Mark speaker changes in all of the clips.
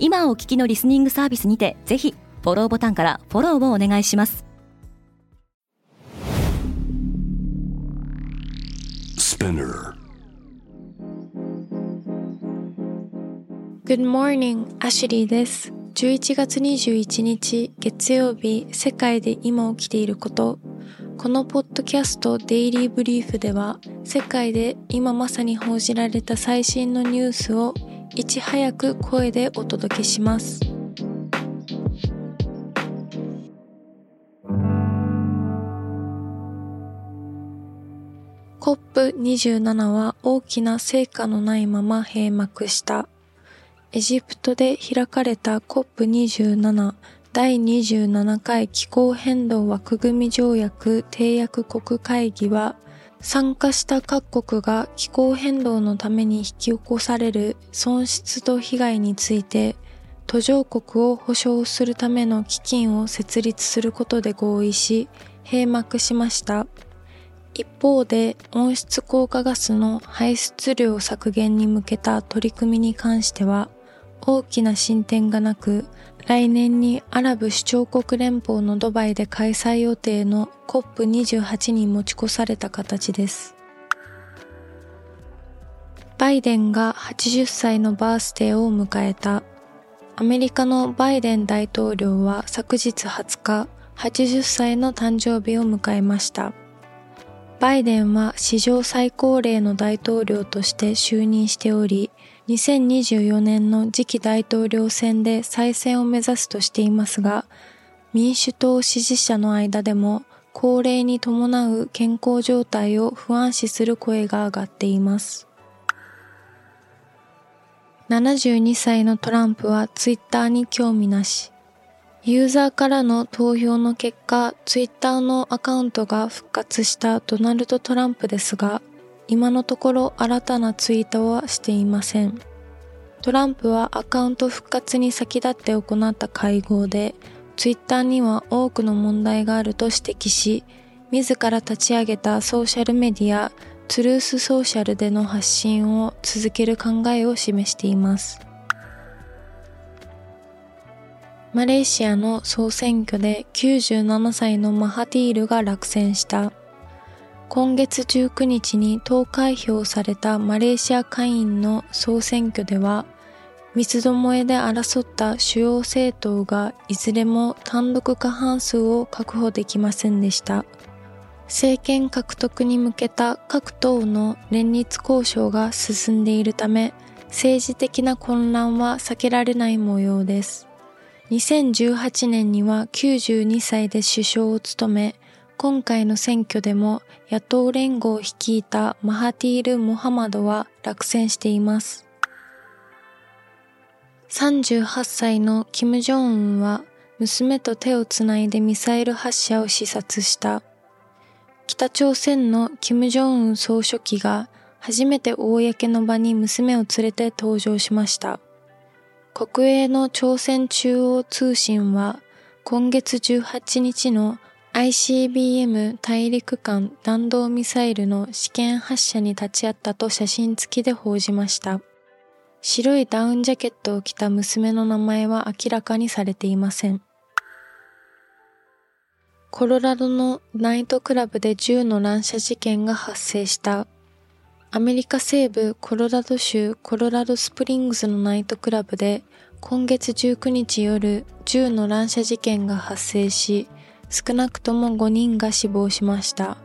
Speaker 1: 今お聞きのリスニングサービスにてぜひフォローボタンからフォローをお願いします
Speaker 2: Good morning, アシュリーです。11月21日月曜日、世界で今起きていること。このポッドキャストデイリーブリーフでは、世界で今まさに報じられた最新のニュースをいち早く声でお届けします。COP27 は大きな成果のないまま閉幕した。エジプトで開かれた COP27 第27回気候変動枠組み条約締約国会議は参加した各国が気候変動のために引き起こされる損失と被害について途上国を保障するための基金を設立することで合意し閉幕しました。一方で温室効果ガスの排出量削減に向けた取り組みに関しては大きな進展がなく、来年にアラブ首長国連邦のドバイで開催予定の COP28 に持ち越された形です。バイデンが80歳のバースデーを迎えた。アメリカのバイデン大統領は昨日20日、80歳の誕生日を迎えました。バイデンは史上最高齢の大統領として就任しており、2024年の次期大統領選で再選を目指すとしていますが、民主党支持者の間でも高齢に伴う健康状態を不安視する声が上がっています。72歳のトランプはツイッターに興味なし。ユーザーからの投票の結果、ツイッターのアカウントが復活したドナルド・トランプですが、今のところ新たなツイートはしていません。トランプはアカウント復活に先立って行った会合で、ツイッターには多くの問題があると指摘し、自ら立ち上げたソーシャルメディア、トゥルースソーシャルでの発信を続ける考えを示しています。マレーシアの総選挙で97歳のマハティールが落選した。今月19日に投開票されたマレーシア下院の総選挙では、三つどもえで争った主要政党がいずれも単独過半数を確保できませんでした。政権獲得に向けた各党の連立交渉が進んでいるため、政治的な混乱は避けられない模様です。2018年には92歳で首相を務め、今回の選挙でも野党連合を率いたマハティール・モハマドは落選しています。38歳のキム・ジョンウンは娘と手をつないでミサイル発射を視察した。北朝鮮のキム・ジョンウン総書記が初めて公の場に娘を連れて登場しました。国営の朝鮮中央通信は今月18日の ICBM 大陸間弾道ミサイルの試験発射に立ち会ったと写真付きで報じました。白いダウンジャケットを着た娘の名前は明らかにされていません。コロラドのナイトクラブで銃の乱射事件が発生した。アメリカ西部コロラド州コロラドスプリングスのナイトクラブで今月19日夜銃の乱射事件が発生し、少なくとも5人が死亡しました。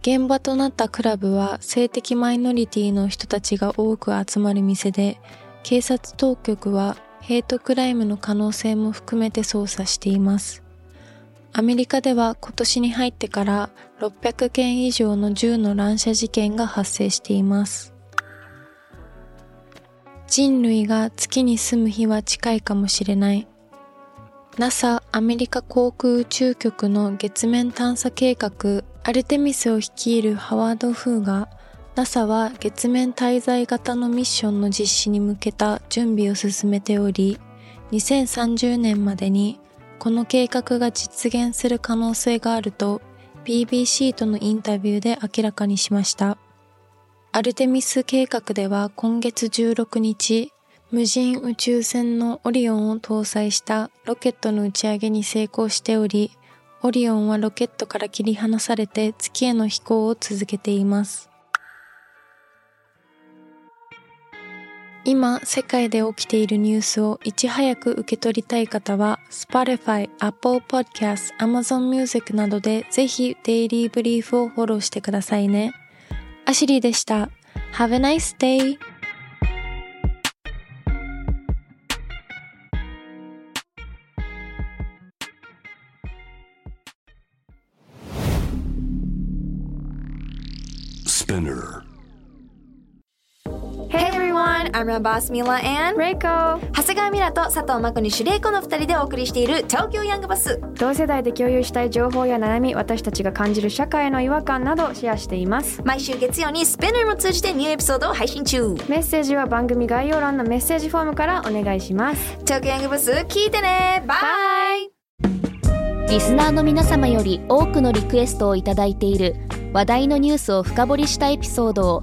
Speaker 2: 現場となったクラブは性的マイノリティの人たちが多く集まる店で、警察当局はヘイトクライムの可能性も含めて捜査しています。アメリカでは今年に入ってから600件以上の銃の乱射事件が発生しています。人類が月に住む日は近いかもしれない。NASA アメリカ航空宇宙局の月面探査計画アルテミスを率いるハワード・フーが NASA は月面滞在型のミッションの実施に向けた準備を進めており2030年までにこの計画が実現する可能性があると BBC とのインタビューで明らかにしました。アルテミス計画では今月16日、無人宇宙船のオリオンを搭載したロケットの打ち上げに成功しており、オリオンはロケットから切り離されて月への飛行を続けています。今、世界で起きているニュースをいち早く受け取りたい方は、Spotify、Apple Podcast、Amazon Music などでぜひデイリーブリーフをフォローしてくださいね。アシリーでした。Have a nice day!
Speaker 3: Spinner.
Speaker 4: Hey everyone, I'm your boss Mila and
Speaker 5: Reiko.
Speaker 4: 長谷川ミラと佐藤真子にシュレイコの二人でお送りしている東京ヤングバス。
Speaker 5: 同世代で共有したい情報や悩み私たちが感じる社会への違和感などシェアしています。
Speaker 4: 毎週月曜にスペナーも通じてニューエピソードを配信中。
Speaker 5: メッセージは番組概要欄のメッセージフォームからお願いします。
Speaker 4: 東京ヤングバス聞いてね。バイ
Speaker 6: リスナーの皆様より多くのリクエストをいただいている話題のニュースを深掘りしたエピソードを